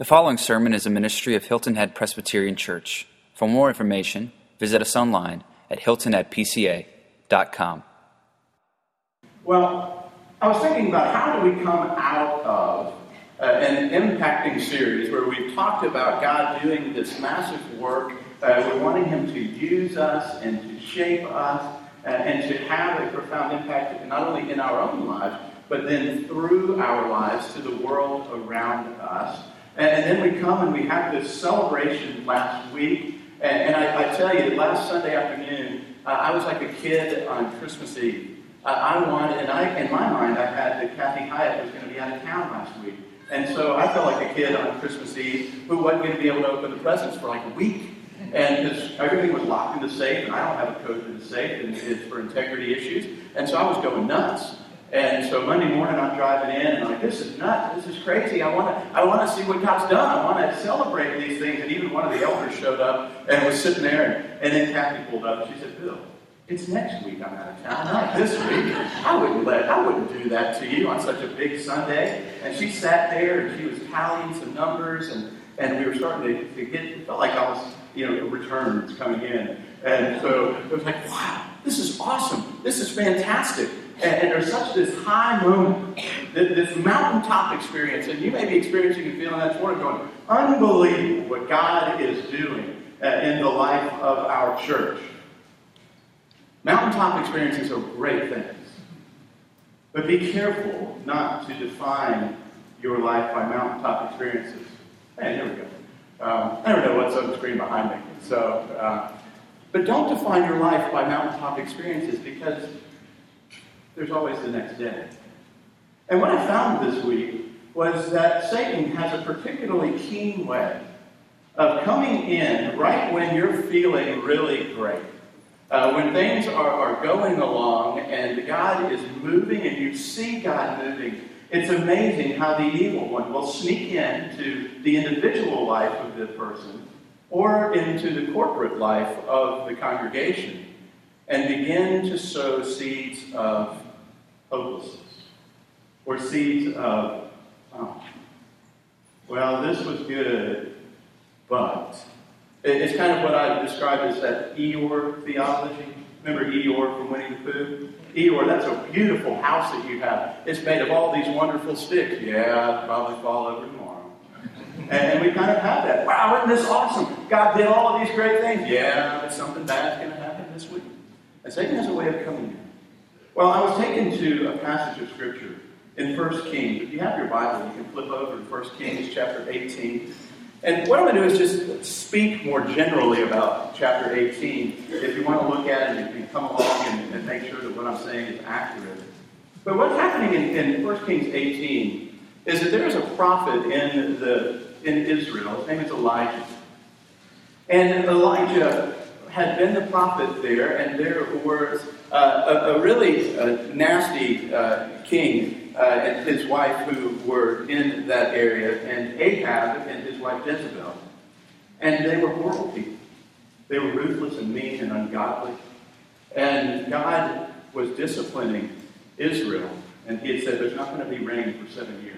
The following sermon is a ministry of Hilton Head Presbyterian Church. For more information, visit us online at hiltonheadpca.com. Well, I was thinking about how do we come out of uh, an impacting series where we've talked about God doing this massive work. Uh, we're wanting Him to use us and to shape us uh, and to have a profound impact not only in our own lives, but then through our lives to the world around us. And, then we come and we have this celebration last week. And, and I, I, tell you, last Sunday afternoon, uh, I was like a kid on Christmas Eve. Uh, I wanted, and I, in my mind, I had that Kathy Hyatt was going to be out of town last week. And so I felt like a kid on Christmas Eve who wasn't going to be able to open the presents for like a week. And because everything was locked in the safe, and I don't have a code for the safe, and it's for integrity issues. And so I was going nuts. And so Monday morning I'm driving in and I'm like, this is nuts. This is crazy. I want to I want to see what God's done. I want to celebrate these things. And even one of the elders showed up and was sitting there. And, and then Kathy pulled up and she said, Bill, it's next week I'm out of town, not this week. I wouldn't let I wouldn't do that to you on such a big Sunday. And she sat there and she was tallying some numbers and, and we were starting to, to get it felt like I was, you know, returns coming in. And so it was like, wow, this is awesome. This is fantastic. And, and, there's such this high moment, this mountaintop experience, and you may be experiencing and feeling that morning going, unbelievable what God is doing uh, in the life of our church. Mountaintop experiences are great things. But be careful not to define your life by mountaintop experiences. Hey, here we go. Um, I don't know what's on the screen behind me. So, uh, but don't define your life by mountaintop experiences because there's always the next day. And what I found this week was that Satan has a particularly keen way of coming in right when you're feeling really great. Uh, when things are, are going along and God is moving and you see God moving, it's amazing how the evil one will sneak into the individual life of the person or into the corporate life of the congregation and begin to sow seeds of hopelessness or seeds of, oh, well, this was good, but. It's kind of what I described as that Eeyore theology. Remember Eeyore from Winnie the Pooh? Eeyore, that's a beautiful house that you have. It's made of all these wonderful sticks. Yeah, it'll probably fall over tomorrow. And we kind of have that. Wow, isn't this awesome? God did all of these great things. Yeah, but something bad's going to happen this week. And Satan has a way of coming in. Well, I was taken to a passage of Scripture in 1 Kings. If you have your Bible, you can flip over to 1 Kings chapter 18. And what I'm going to do is just speak more generally about chapter 18. If you want to look at it, you can come along and, and make sure that what I'm saying is accurate. But what's happening in, in 1 Kings 18 is that there is a prophet in, the, in Israel. His name is Elijah. And Elijah had been the prophet there, and there was uh, a, a, really uh, nasty uh, king uh, and his wife who were in that area, and Ahab and his wife Jezebel. And they were horrible people. They were ruthless and mean and ungodly. And God was disciplining Israel, and he had said there's not going to be rain for seven years.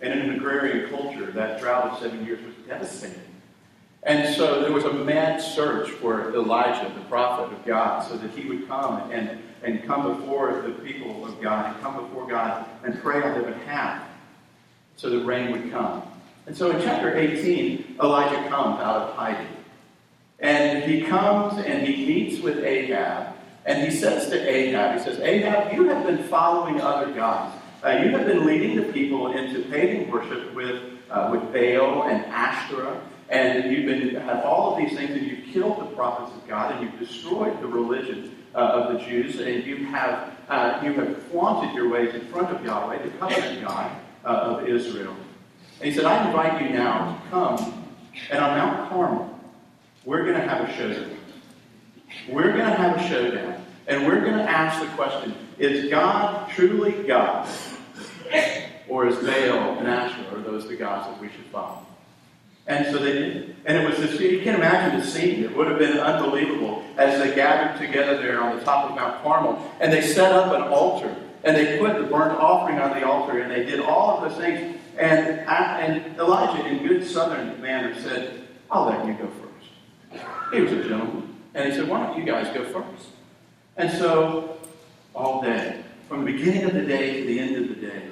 And in an agrarian culture, that drought of seven years was devastating. And so there was a mad search for Elijah, the prophet of God, so that he would come and, and come before the people of God and come before God and pray on their behalf so that rain would come. And so in chapter 18, Elijah comes out of hiding. And he comes and he meets with Ahab. And he says to Ahab, he says, Ahab, you have been following other gods. Uh, you have been leading the people into pagan worship with, uh, with Baal and Ashtoreth and you've been had all of these things, and you've killed the prophets of God, and you've destroyed the religion uh, of the Jews, and you have uh, you have flaunted your ways in front of Yahweh, the covenant God uh, of Israel. And he said, I invite you now to come, and on Mount Carmel, we're going to have a showdown. We're going to have a showdown, and we're going to ask the question: Is God truly God, or is Baal and Asherah, are those the gods that we should follow? And so they did. And it was this, you can't imagine the scene. It would have been unbelievable as they gathered together there on the top of Mount Carmel. And they set up an altar. And they put the burnt offering on the altar. And they did all of those things. And, and Elijah, in good southern manner, said, I'll let you go first. He was a gentleman. And he said, Why don't you guys go first? And so, all day, from the beginning of the day to the end of the day,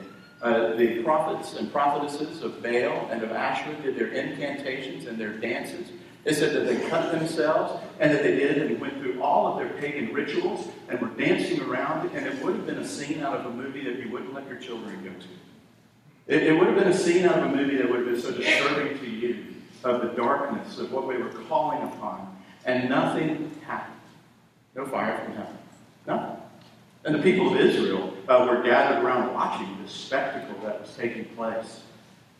uh, the prophets and prophetesses of Baal and of Asherah did their incantations and their dances. It said that they cut themselves and that they did and went through all of their pagan rituals and were dancing around, and it would have been a scene out of a movie that you wouldn't let your children go to. It, it would have been a scene out of a movie that would have been so disturbing to you of the darkness of what we were calling upon, and nothing happened. No fire from heaven. Nothing. And the people of Israel uh, were gathered around watching this spectacle that was taking place.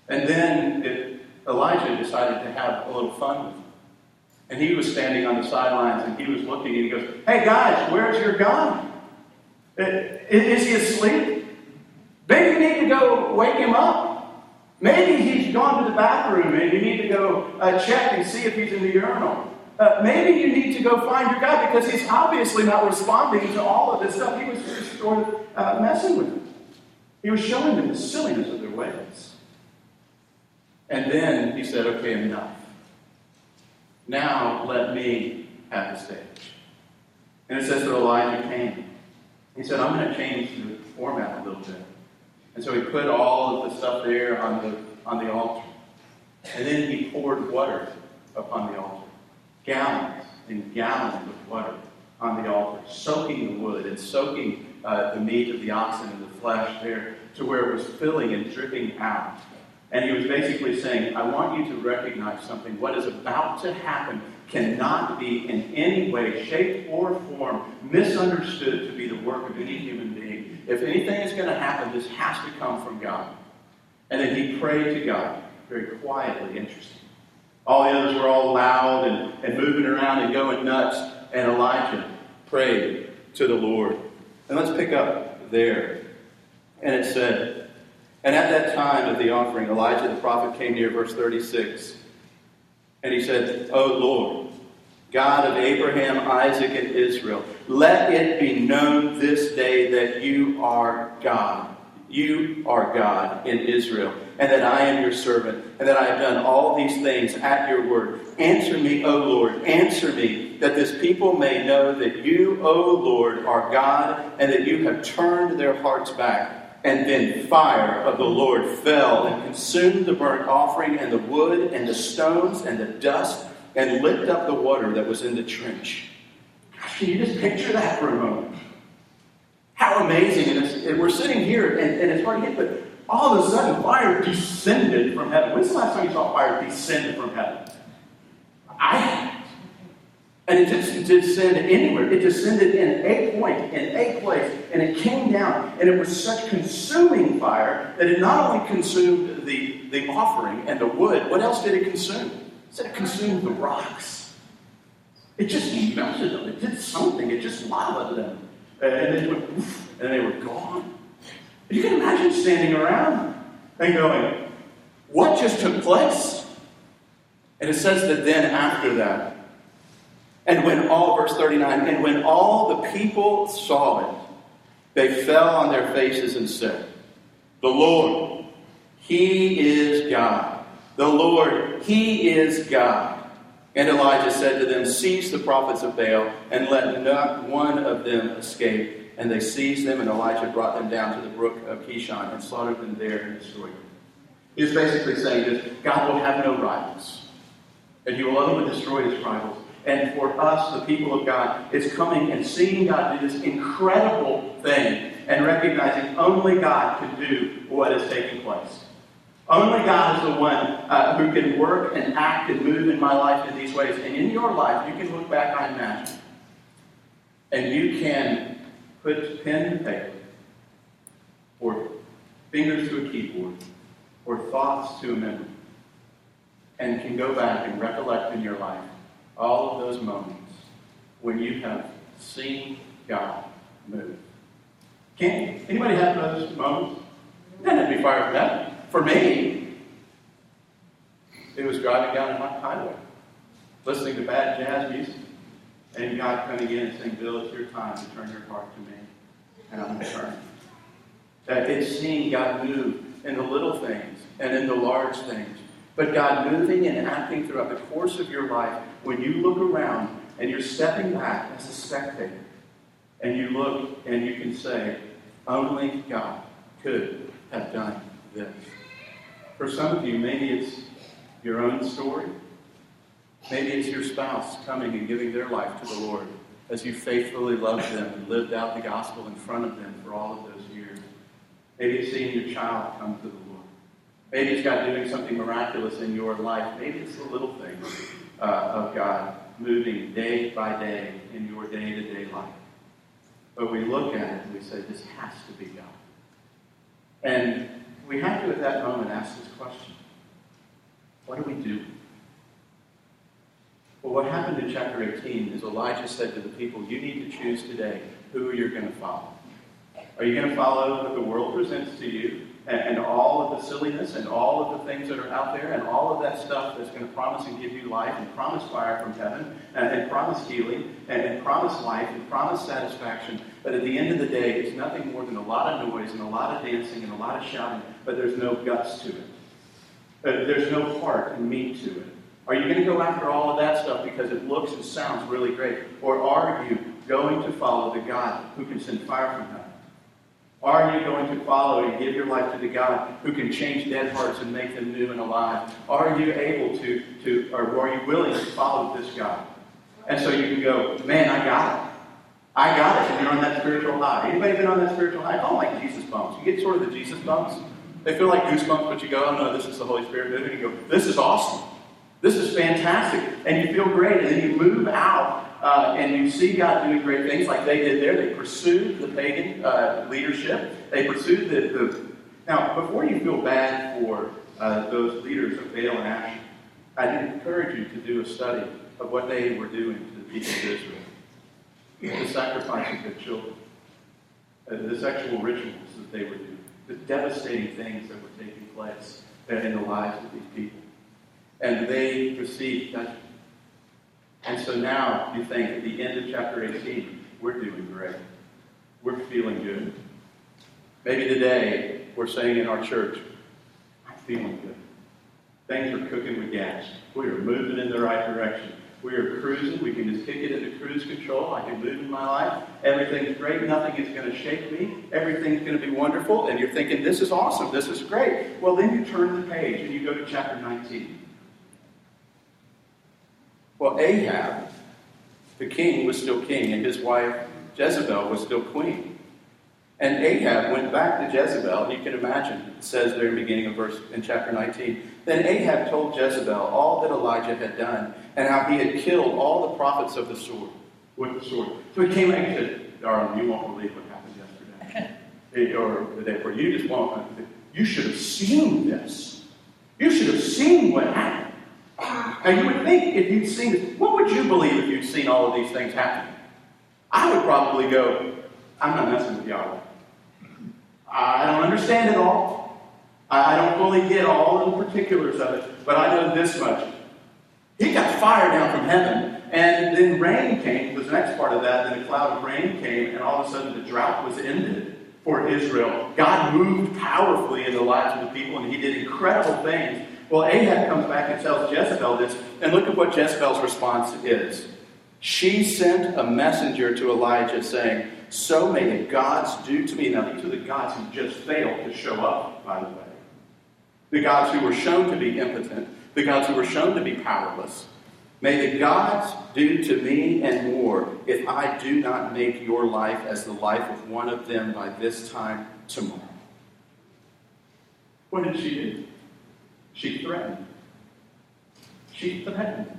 And then it, Elijah decided to have a little fun with them. And he was standing on the sidelines and he was looking and he goes, Hey guys, where's your God? Is he asleep? Maybe you need to go wake him up. Maybe he's gone to the bathroom and you need to go uh, check and see if he's in the urinal. Uh, maybe you need to go find your God because he's obviously not responding to all of this stuff. He was just sort of uh, messing with them. He was showing them the silliness of their ways. And then he said, okay, enough. Now let me have the stage. And it says that Elijah came. He said, I'm going to change the format a little bit. And so he put all of the stuff there on the, on the altar. And then he poured water upon the altar gallons and gallons of water on the altar, soaking the wood and soaking uh, the meat of the oxen and the flesh there to where it was filling and dripping out. And he was basically saying, I want you to recognize something. What is about to happen cannot be in any way, shape, or form misunderstood to be the work of any human being. If anything is going to happen, this has to come from God. And then he prayed to God, very quietly, interesting. All the others were all loud and, and moving around and going nuts. And Elijah prayed to the Lord. And let's pick up there. And it said, And at that time of the offering, Elijah the prophet came near, verse 36. And he said, O Lord, God of Abraham, Isaac, and Israel, let it be known this day that you are God you are God in Israel, and that I am your servant, and that I have done all these things at your word. Answer me, O Lord, answer me, that this people may know that you, O Lord, are God, and that you have turned their hearts back. And then fire of the Lord fell and consumed the burnt offering, and the wood, and the stones, and the dust, and licked up the water that was in the trench. Can you just picture that for a moment? How amazing. And, and we're sitting here, and, and it's hard to get, but all of a sudden fire descended from heaven. When's the last time you saw fire descend from heaven? I haven't. And it didn't descend anywhere. It descended in a point, in a place, and it came down. And it was such consuming fire that it not only consumed the, the offering and the wood, what else did it consume? It said it consumed the rocks. It just melted them. It did something. It just lava them and they went, and they were gone. You can imagine standing around and going, What just took place? And it says that then after that, and when all, verse 39, and when all the people saw it, they fell on their faces and said, The Lord, He is God. The Lord, He is God. And Elijah said to them, Seize the prophets of Baal, and let not one of them escape. And they seized them, and Elijah brought them down to the brook of Kishon and slaughtered them there and destroyed them. He was basically saying that God will have no rivals, and he will only destroy his rivals. And for us, the people of God, it's coming and seeing God do this incredible thing and recognizing only God can do what is taking place. Only God is the one uh, who can work and act and move in my life in these ways. And in your life, you can look back, I imagine, and you can put pen to paper, or fingers to a keyboard, or thoughts to a memory, and can go back and recollect in your life all of those moments when you have seen God move. Can anybody have those moments? It doesn't be fire from that. For me, it was driving down a highway, listening to bad jazz music, God coming in and saying, Bill, it's your time to turn your heart to me, and I'm going to turn. That it's seeing God move in the little things and in the large things. But God moving and acting throughout the course of your life, when you look around and you're stepping back as a spectator, and you look and you can say, only God could have done this. For some of you, maybe it's your own story. Maybe it's your spouse coming and giving their life to the Lord as you faithfully loved them and lived out the gospel in front of them for all of those years. Maybe it's seeing your child come to the Lord. Maybe it's God doing something miraculous in your life. Maybe it's the little things uh, of God moving day by day in your day to day life. But we look at it and we say, this has to be God. And we have to, at that moment, ask this question What do we do? Well, what happened in chapter 18 is Elijah said to the people, You need to choose today who you're going to follow. Are you going to follow what the world presents to you and, and, all of the silliness and all of the things that are out there and all of that stuff that's going to promise and give you life and promise fire from heaven and, and promise healing and, and promise life and promise satisfaction? But at the end of the day, it's nothing more than a lot of noise and a lot of dancing and a lot of shouting, but there's no guts to it. There's no heart and meat to it. Are you going to go after all of that stuff because it looks and sounds really great? Or are you going to follow the God who can send fire from heaven? Are you going to follow and give your life to the God who can change dead hearts and make them new and alive? Are you able to, to or are you willing to follow this God? And so you can go, man, I got it. I got it. You're on that spiritual high. Anybody been on that spiritual high? I don't like Jesus bumps. You get sort of the Jesus bumps. They feel like goosebumps, but you go, oh no, this is the Holy Spirit moving. You go, this is awesome. This is fantastic. And you feel great. And then you move out uh, and you see God doing great things like they did there. They pursued the pagan uh, leadership. They pursued the, the, Now, before you feel bad for uh, those leaders of Baal and Asher, I'd encourage you to do a study of what they were doing to the people of Israel. The sacrifice of their children. Uh, the sexual rituals that they were doing. The devastating things that were taking place in the lives of these people and they received judgment. And so now you think at the end of chapter 18, we're doing great. We're feeling good. Maybe today we're saying in our church, I'm feeling good. Things are cooking with gas. We are moving in the right direction. We are cruising. We can just kick it into cruise control. I can move in my life. Everything's great. Nothing is going to shake me. Everything's going to be wonderful. And you're thinking, this is awesome. This is great. Well, then you turn the page and you go to chapter 19. Well, Ahab, the king, was still king, and his wife Jezebel was still queen. And Ahab went back to Jezebel. You can imagine, it says there in the beginning of verse in chapter 19. Then Ahab told Jezebel all that Elijah had done, and how he had killed all the prophets of the sword with the sword. So he came back and said, Darling, you won't believe what happened yesterday. or the day before. You just won't. You should have seen this. You should have seen what happened. Now, you would think if you'd seen this, what would you believe if you'd seen all of these things happen? I would probably go, I'm not messing with Yahweh. I don't understand it all. I don't fully get all the particulars of it, but I know this much. He got fire down from heaven, and then rain came, was the next part of that. Then a cloud of rain came, and all of a sudden the drought was ended for Israel. God moved powerfully in the lives of the people, and he did incredible things. Well, Ahab comes back and tells Jezebel this, and look at what Jezebel's response is. She sent a messenger to Elijah saying, So may the gods do to me. Now, these are the gods who just failed to show up, by the way. The gods who were shown to be impotent, the gods who were shown to be powerless. May the gods do to me and more if I do not make your life as the life of one of them by this time tomorrow. What did she do? She threatened. She threatened.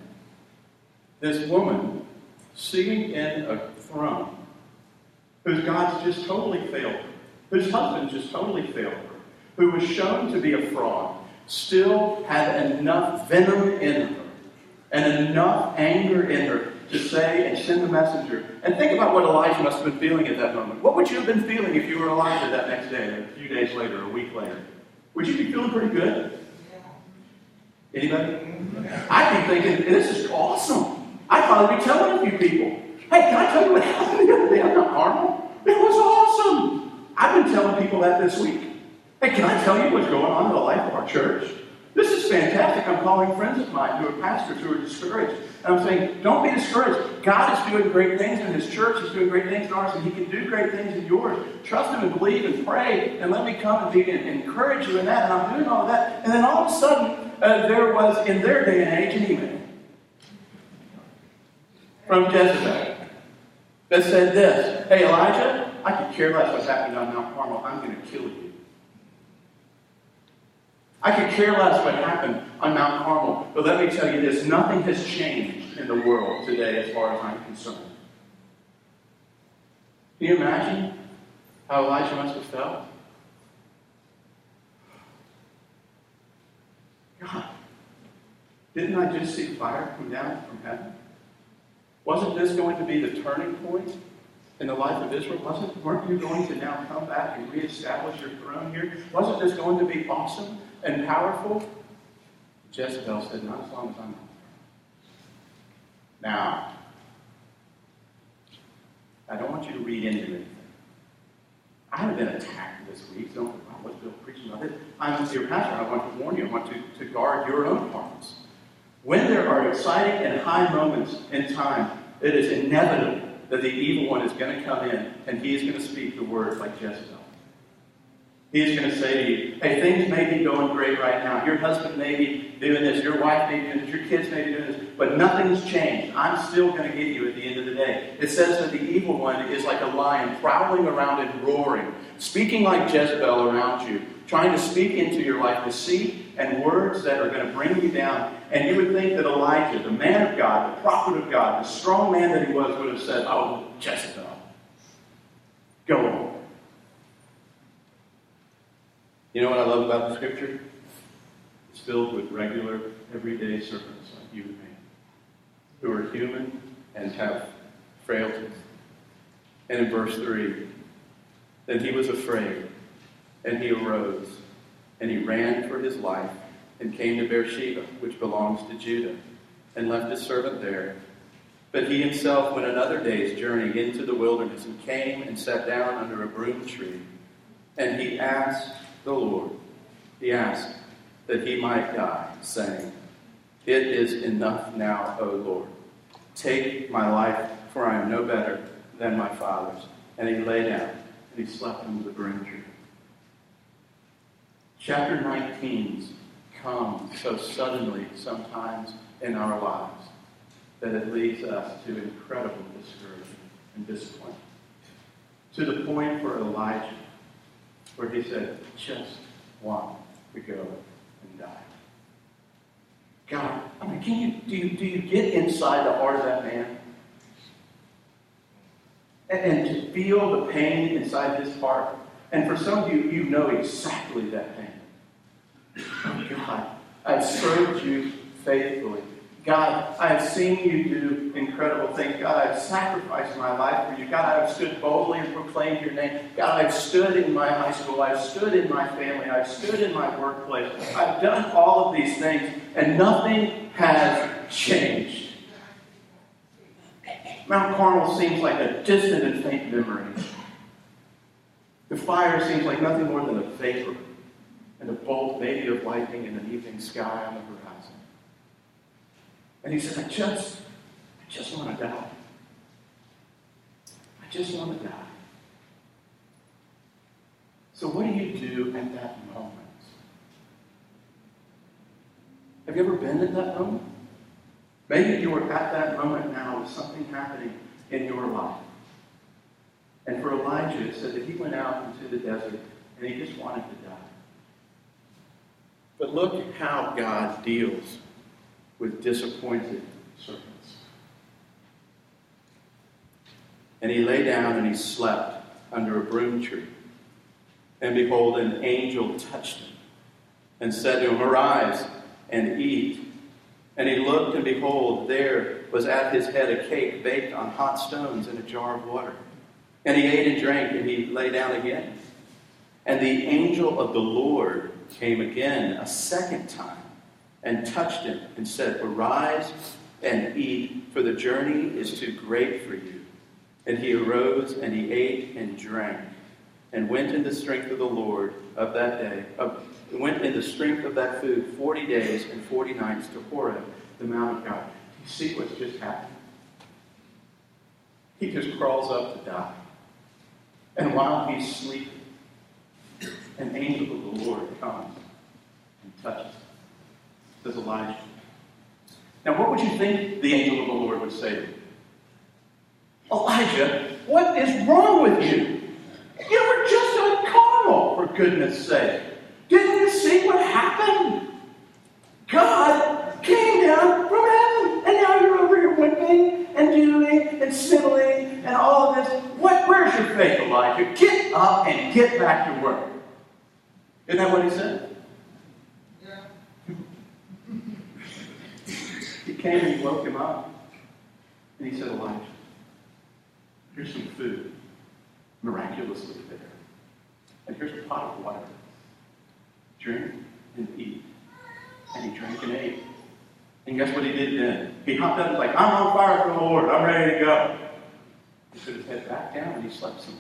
This woman sitting in a throne whose God's just totally failed her, whose husband just totally failed her, who was shown to be a fraud, still had enough venom in her and enough anger in her to say and send a messenger. And think about what Elijah must have been feeling at that moment. What would you have been feeling if you were Elijah that next day, a few days later, a week later? Would you be feeling pretty good? Anybody? I'd be thinking, this is awesome. I'd probably be telling a few people, hey, can I tell you what happened the other day? I'm not carnal. It was awesome. I've been telling people that this week. Hey, can I tell you what's going on in the life of our church? This is fantastic. I'm calling friends of mine who are pastors who are discouraged. And I'm saying, don't be discouraged. God is doing great things in His church. He's doing great things in ours, and He can do great things in yours. Trust Him and believe and pray, and let me come and, be, and encourage you in that. And I'm doing all of that. And then all of a sudden, uh, there was, in their day and age, an email from Jezebel that said this Hey, Elijah, I could care less what's happening on Mount Carmel. I'm going to kill you. I could care less what happened on Mount Carmel, but let me tell you this nothing has changed in the world today as far as I'm concerned. Can you imagine how Elijah must have felt? Didn't I just see fire come down from heaven? Wasn't this going to be the turning point in the life of Israel? Wasn't, weren't you going to now come back and reestablish your throne here? Wasn't this going to be awesome and powerful? Jezebel said, Not as long as I'm Now, I don't want you to read into anything. I haven't been attacked this week. Don't, wow, what's Bill preaching about it? I'm your pastor. I want to warn you. I want to, to guard your own hearts. When there are exciting and high moments in time, it is inevitable that the evil one is going to come in and he is going to speak the words like Jezebel. He is going to say to you, hey, things may be going great right now. Your husband may be doing this. Your wife may be doing this. Your kids may be doing this. But nothing's changed. I'm still going to get you at the end of the day. It says that the evil one is like a lion prowling around and roaring, speaking like Jezebel around you, trying to speak into your life deceit and words that are going to bring you down. And you would think that Elijah, the man of God, the prophet of God, the strong man that he was, would have said, Oh, Jezebel, go on. You know what I love about the scripture? It's filled with regular, everyday servants like you and me, who are human and have frailties. And in verse 3, then he was afraid, and he arose, and he ran for his life, and came to Beersheba, which belongs to Judah, and left his servant there. But he himself went another day's journey into the wilderness, and came and sat down under a broom tree. And he asked the Lord, he asked that he might die, saying, It is enough now, O Lord. Take my life, for I am no better than my father's. And he lay down, and he slept under the broom tree. Chapter 19 comes so suddenly sometimes in our lives that it leads us to incredible discouragement and disappointment. To the point for Elijah where he said, just want to go and die. God, I mean, can you do, you do you get inside the heart of that man? And, and to feel the pain inside his heart. And for some of you, you know exactly that pain. God, I've served you faithfully. God, I have seen you do incredible things. God, I've sacrificed my life for you. God, I've stood boldly and proclaimed your name. God, I've stood in my high school. I've stood in my family. I've stood in my workplace. I've done all of these things, and nothing has changed. Mount Carmel seems like a distant and faint memory. The fire seems like nothing more than a vapor and a bolt maybe of lightning in an evening sky on the horizon. And he says, I just, I just want to die. I just want to die. So what do you do at that moment? Have you ever been at that moment? Maybe you are at that moment now with something happening in your life. And for Elijah, it said that he went out into the desert and he just wanted to die. But look how God deals with disappointed servants. And he lay down and he slept under a broom tree. And behold, an angel touched him and said to him, Arise and eat. And he looked, and behold, there was at his head a cake baked on hot stones in a jar of water. And he ate and drank, and he lay down again. And the angel of the Lord came again a second time and touched him and said, Arise and eat, for the journey is too great for you. And he arose and he ate and drank. and went in the strength of the Lord of that day, of, went in the strength of that food 40 days and 40 nights to Horeb, the Mount of God. You see what's just happened? He just crawls up to die. And while he's sleeping, an angel of the Lord comes and touches him. Says Elijah. Now, what would you think the angel of the Lord would say to him? Elijah, what is wrong with you? You were just on Carmel, for goodness sake. Didn't you see what happened? God came down from heaven, and now you're over here whipping and doing and sniveling and all of this. What, where's your faith, Elijah? Get up and get back to work. Isn't that what he said? Yeah. he came and he woke him up, and he said, Elijah, here's some food miraculously there. And here's a pot of water. Drink and eat. And he drank and ate. And guess what he did then? He hopped up and was like, I'm on fire for the Lord. I'm ready to go. He put his head back down and he slept some.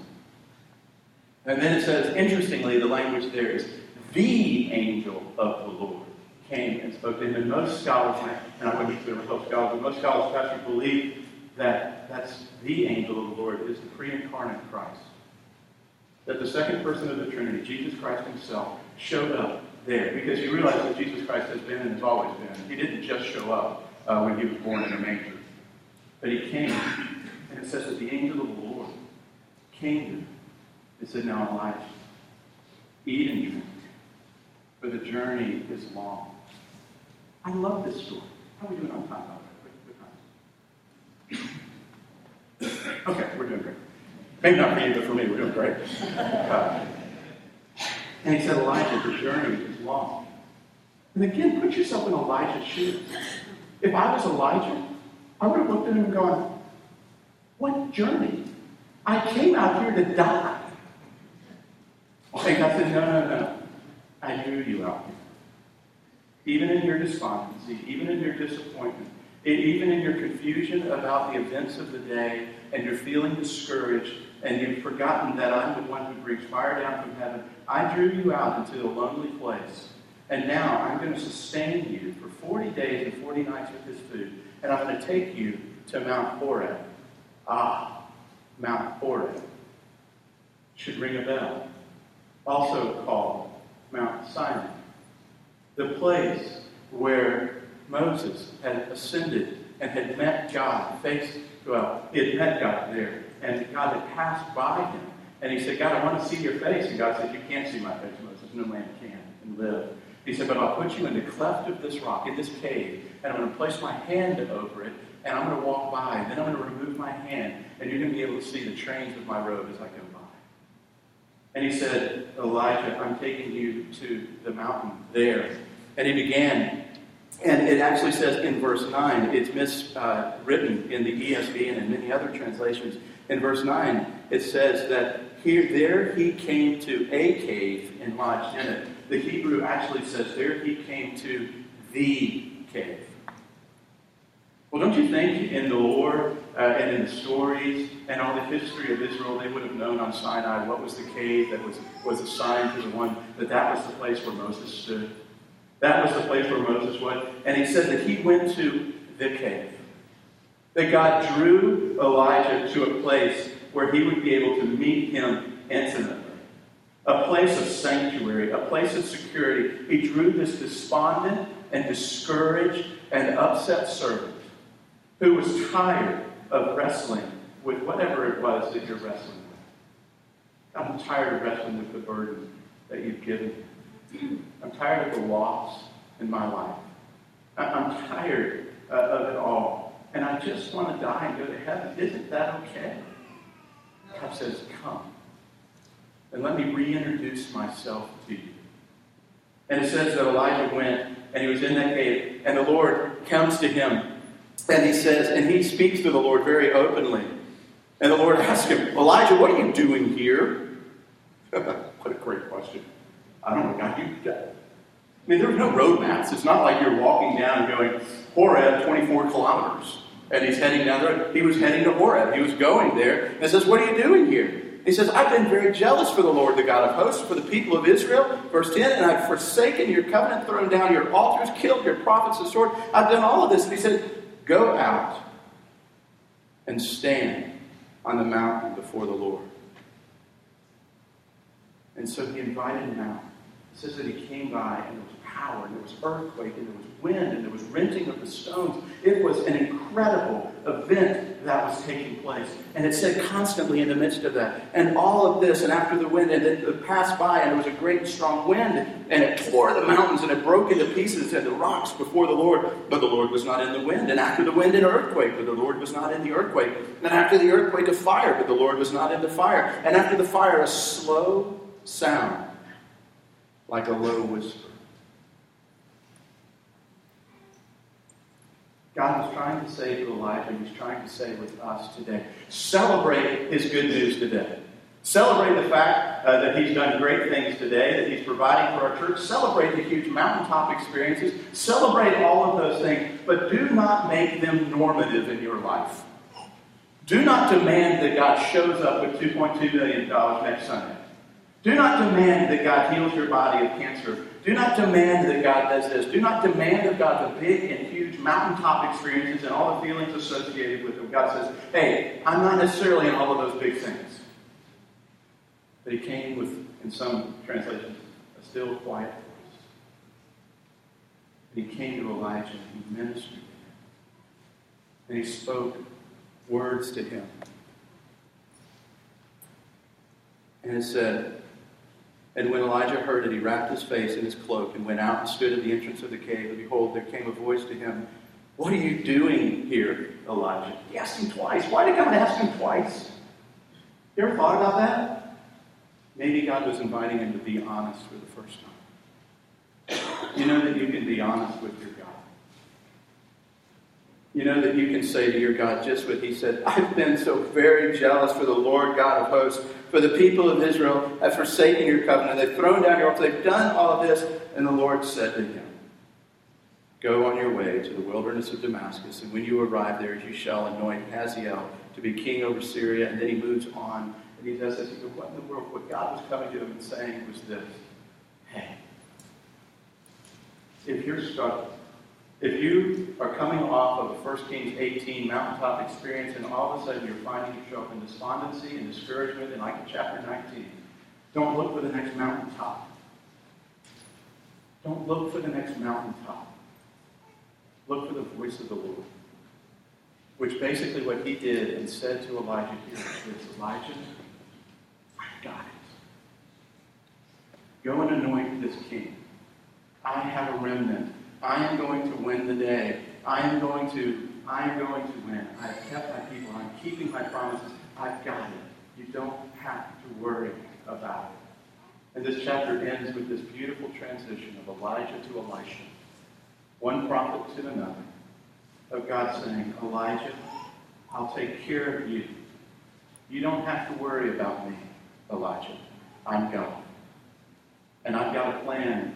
And then it says, interestingly, the language there is the angel of the Lord came and spoke to him. And most scholars, and I wouldn't consider myself scholars, but most scholars, actually believe that that's the angel of the Lord is the pre-incarnate Christ that the second person of the Trinity, Jesus Christ himself, showed up there. Because you realize that Jesus Christ has been and has always been. He didn't just show up uh, when he was born in a manger. But he came, and it says that the angel of the Lord came and said, Now, Elijah, eat and drink, for the journey is long. I love this story. How are we doing on time? Okay, we're doing great. Maybe not for you, but for me, we're doing great. Uh, and he said, Elijah, the journey is long. And again, put yourself in Elijah's shoes. If I was Elijah, I would have looked at him and gone, What journey? I came out here to die. And God said, No, no, no. I drew you out here. Even in your despondency, even in your disappointment, even in your confusion about the events of the day, and you're feeling discouraged, and you've forgotten that I'm the one who brings fire down from heaven, I drew you out into a lonely place. And now I'm going to sustain you for 40 days and 40 nights with this food. And I'm going to take you to Mount Horeb. Ah, Mount Horeb should ring a bell. Also called Mount Sinai. The place where Moses had ascended and had met God face, well, he had met God there and God had passed by him. And he said, God, I want to see your face. And God said, You can't see my face, Moses. No man can and live. He said, But I'll put you in the cleft of this rock, in this cave, and I'm going to place my hand over it, and I'm going to walk by, and then I'm going to remove my hand, and you're going to be able to see the trains of my robe as I go. And he said, Elijah, I'm taking you to the mountain there. And he began and it actually says in verse 9, it's miswritten uh, in the ESV and in many other translations. In verse 9, it says that here, there he came to a cave and lodged in it. The Hebrew actually says there he came to the cave. Well, don't you think in the lore uh, and in the stories and all the history of Israel, they would have known on Sinai what was the cave that was, was assigned to the one, that that was the place where Moses stood? That was the place where Moses went. And he said that he went to the cave. That God drew Elijah to a place where he would be able to meet him intimately. A place of sanctuary, a place of security. He drew this despondent and discouraged and upset servant who was tired of wrestling with whatever it was that you're wrestling with. I'm tired of wrestling with the burden that you've given me. I'm tired of the loss in my life. I'm tired uh, of it all. And I just want to die and go to heaven. Isn't that okay? God says, Come. And let me reintroduce myself to you. And it says that Elijah went and he was in that cave, and the Lord comes to him and he says, and he speaks to the Lord very openly. And the Lord asks him, Elijah, what are you doing here? what a great question. I don't know, God, you. I mean, there's no road maps. It's not like you're walking down and going, Horeb, 24 kilometers. And he's heading down the road. He was heading to Horeb. He was going there. And says, What are you doing here? He says, I've been very jealous for the Lord, the God of hosts, for the people of Israel. Verse 10, and I've forsaken your covenant, thrown down your altars, killed your prophets with sword. I've done all of this. And he said, Go out and stand on the mountain before the Lord. And so he invited him out. It says that he came by and there was power, and there was earthquake, and there was wind, and there was renting of the stones. It was an incredible event that was taking place. And it said constantly in the midst of that. And all of this, and after the wind, and it passed by, and there was a great strong wind, and it tore the mountains, and it broke into pieces and the rocks before the Lord. But the Lord was not in the wind. And after the wind, an earthquake, but the Lord was not in the earthquake. And after the earthquake, a fire, but the Lord was not in the fire. And after the fire, a slow sound, like a low whisper. God was trying to say to Elijah, He's trying to say with us today. Celebrate His good news today. Celebrate the fact uh, that He's done great things today, that He's providing for our church. Celebrate the huge mountaintop experiences. Celebrate all of those things, but do not make them normative in your life. Do not demand that God shows up with $2.2 million next Sunday. Do not demand that God heals your body of cancer. Do not demand that God does this. Do not demand of God the big and huge mountaintop experiences and all the feelings associated with them. God says, hey, I'm not necessarily in all of those big things. But he came with, in some translations, a still quiet voice. And he came to Elijah and he ministered to him. And he spoke words to him. And it said, and when Elijah heard it, he wrapped his face in his cloak and went out and stood at the entrance of the cave. And behold, there came a voice to him, What are you doing here, Elijah? He asked him twice. Why did God ask him twice? You ever thought about that? Maybe God was inviting him to be honest for the first time. You know that you can be honest with your God. You know that you can say to your God just what he said I've been so very jealous for the Lord God of hosts for the people of Israel have forsaken your covenant. They've thrown down your altar. They've done all of this. And the Lord said to him, Go on your way to the wilderness of Damascus, and when you arrive there, you shall anoint Hazael to be king over Syria. And then he moves on, and he does this. He goes, What in the world? What God was coming to him and saying was this Hey, if you're struggling, if you are coming off of a 1 Kings 18 mountaintop experience and all of a sudden you're finding yourself in despondency and discouragement, and like in chapter 19, don't look for the next mountaintop. Don't look for the next mountaintop. Look for the voice of the Lord. Which basically what he did and said to Elijah here is Elijah, I've got it. Go and anoint this king. I have a remnant I am going to win the day. I am going to, I am going to win. I have kept my people. I'm keeping my promises. I've got it. You don't have to worry about it. And this chapter ends with this beautiful transition of Elijah to Elisha. One prophet to another. Of God saying, Elijah, I'll take care of you. You don't have to worry about me, Elijah. I'm God. And I've got a plan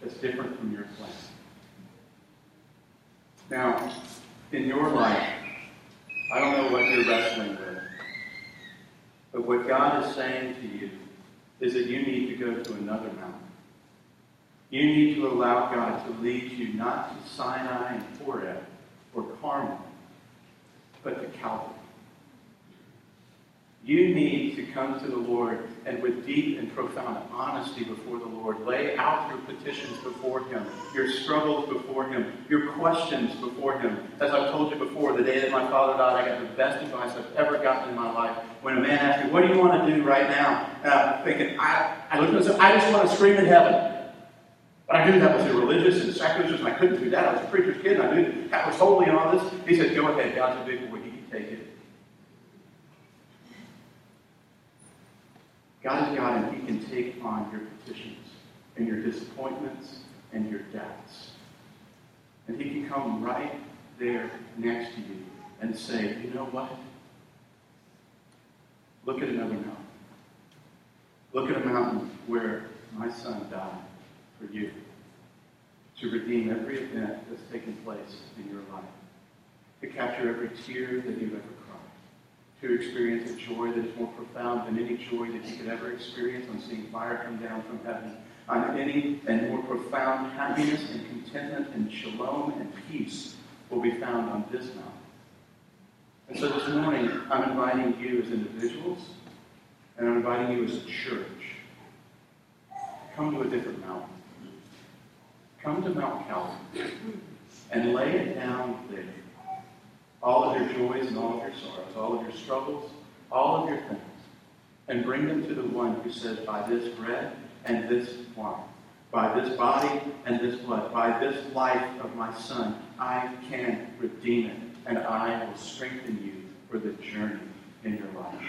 that's different from your plan. Now, in your life, I don't know what you're wrestling with, but what God is saying to you is that you need to go to another mountain. You need to allow God to lead you not to Sinai and Horeb or Carmel, but to Calvary. You need to come to the Lord and with deep and profound honesty before the Lord, lay out your petitions before Him, your struggles before Him, your questions before Him. As I've told you before, the day that my father died, I got the best advice I've ever gotten in my life. When a man asked me, What do you want to do right now? And I'm thinking, I, I looked at myself, I just want to scream in heaven. But I knew that was irreligious and sacrilegious, and I couldn't do that. I was a preacher's kid, and I knew that was holy and all this. He said, Go ahead, God's a big boy, He can take it. God is God, and He can take on your petitions and your disappointments and your doubts. And He can come right there next to you and say, you know what? Look at another mountain. Look at a mountain where my son died for you to redeem every event that's taken place in your life, to capture every tear that you've ever to experience a joy that is more profound than any joy that you could ever experience on seeing fire come down from heaven, on any and more profound happiness and contentment and shalom and peace will be found on this mountain. And so this morning, I'm inviting you as individuals, and I'm inviting you as a church. Come to a different mountain. Come to Mount Calvary and lay it down there all of your joys and all of your sorrows, all of your struggles, all of your things, and bring them to the one who says, By this bread and this wine, by this body and this blood, by this life of my Son, I can redeem it, and I will strengthen you for the journey in your life.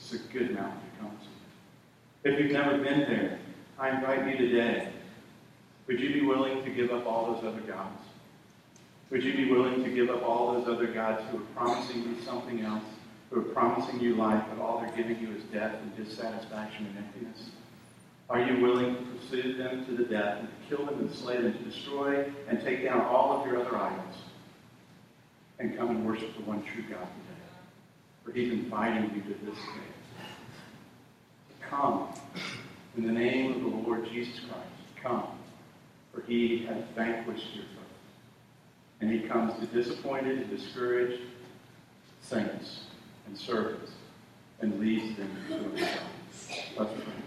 Is a good mountain to come to. If you've never been there, I invite you today. Would you be willing to give up all those other gods? Would you be willing to give up all those other gods who are promising you something else, who are promising you life, but all they're giving you is death and dissatisfaction and emptiness? Are you willing to pursue them to the death and to kill them and slay them, to destroy and take down all of your other idols and come and worship the one true God today? For he's inviting you to this day. Come in the name of the Lord Jesus Christ. Come, for he has vanquished your. And he comes to disappointed and discouraged saints and servants and leads them to himself. Let's pray.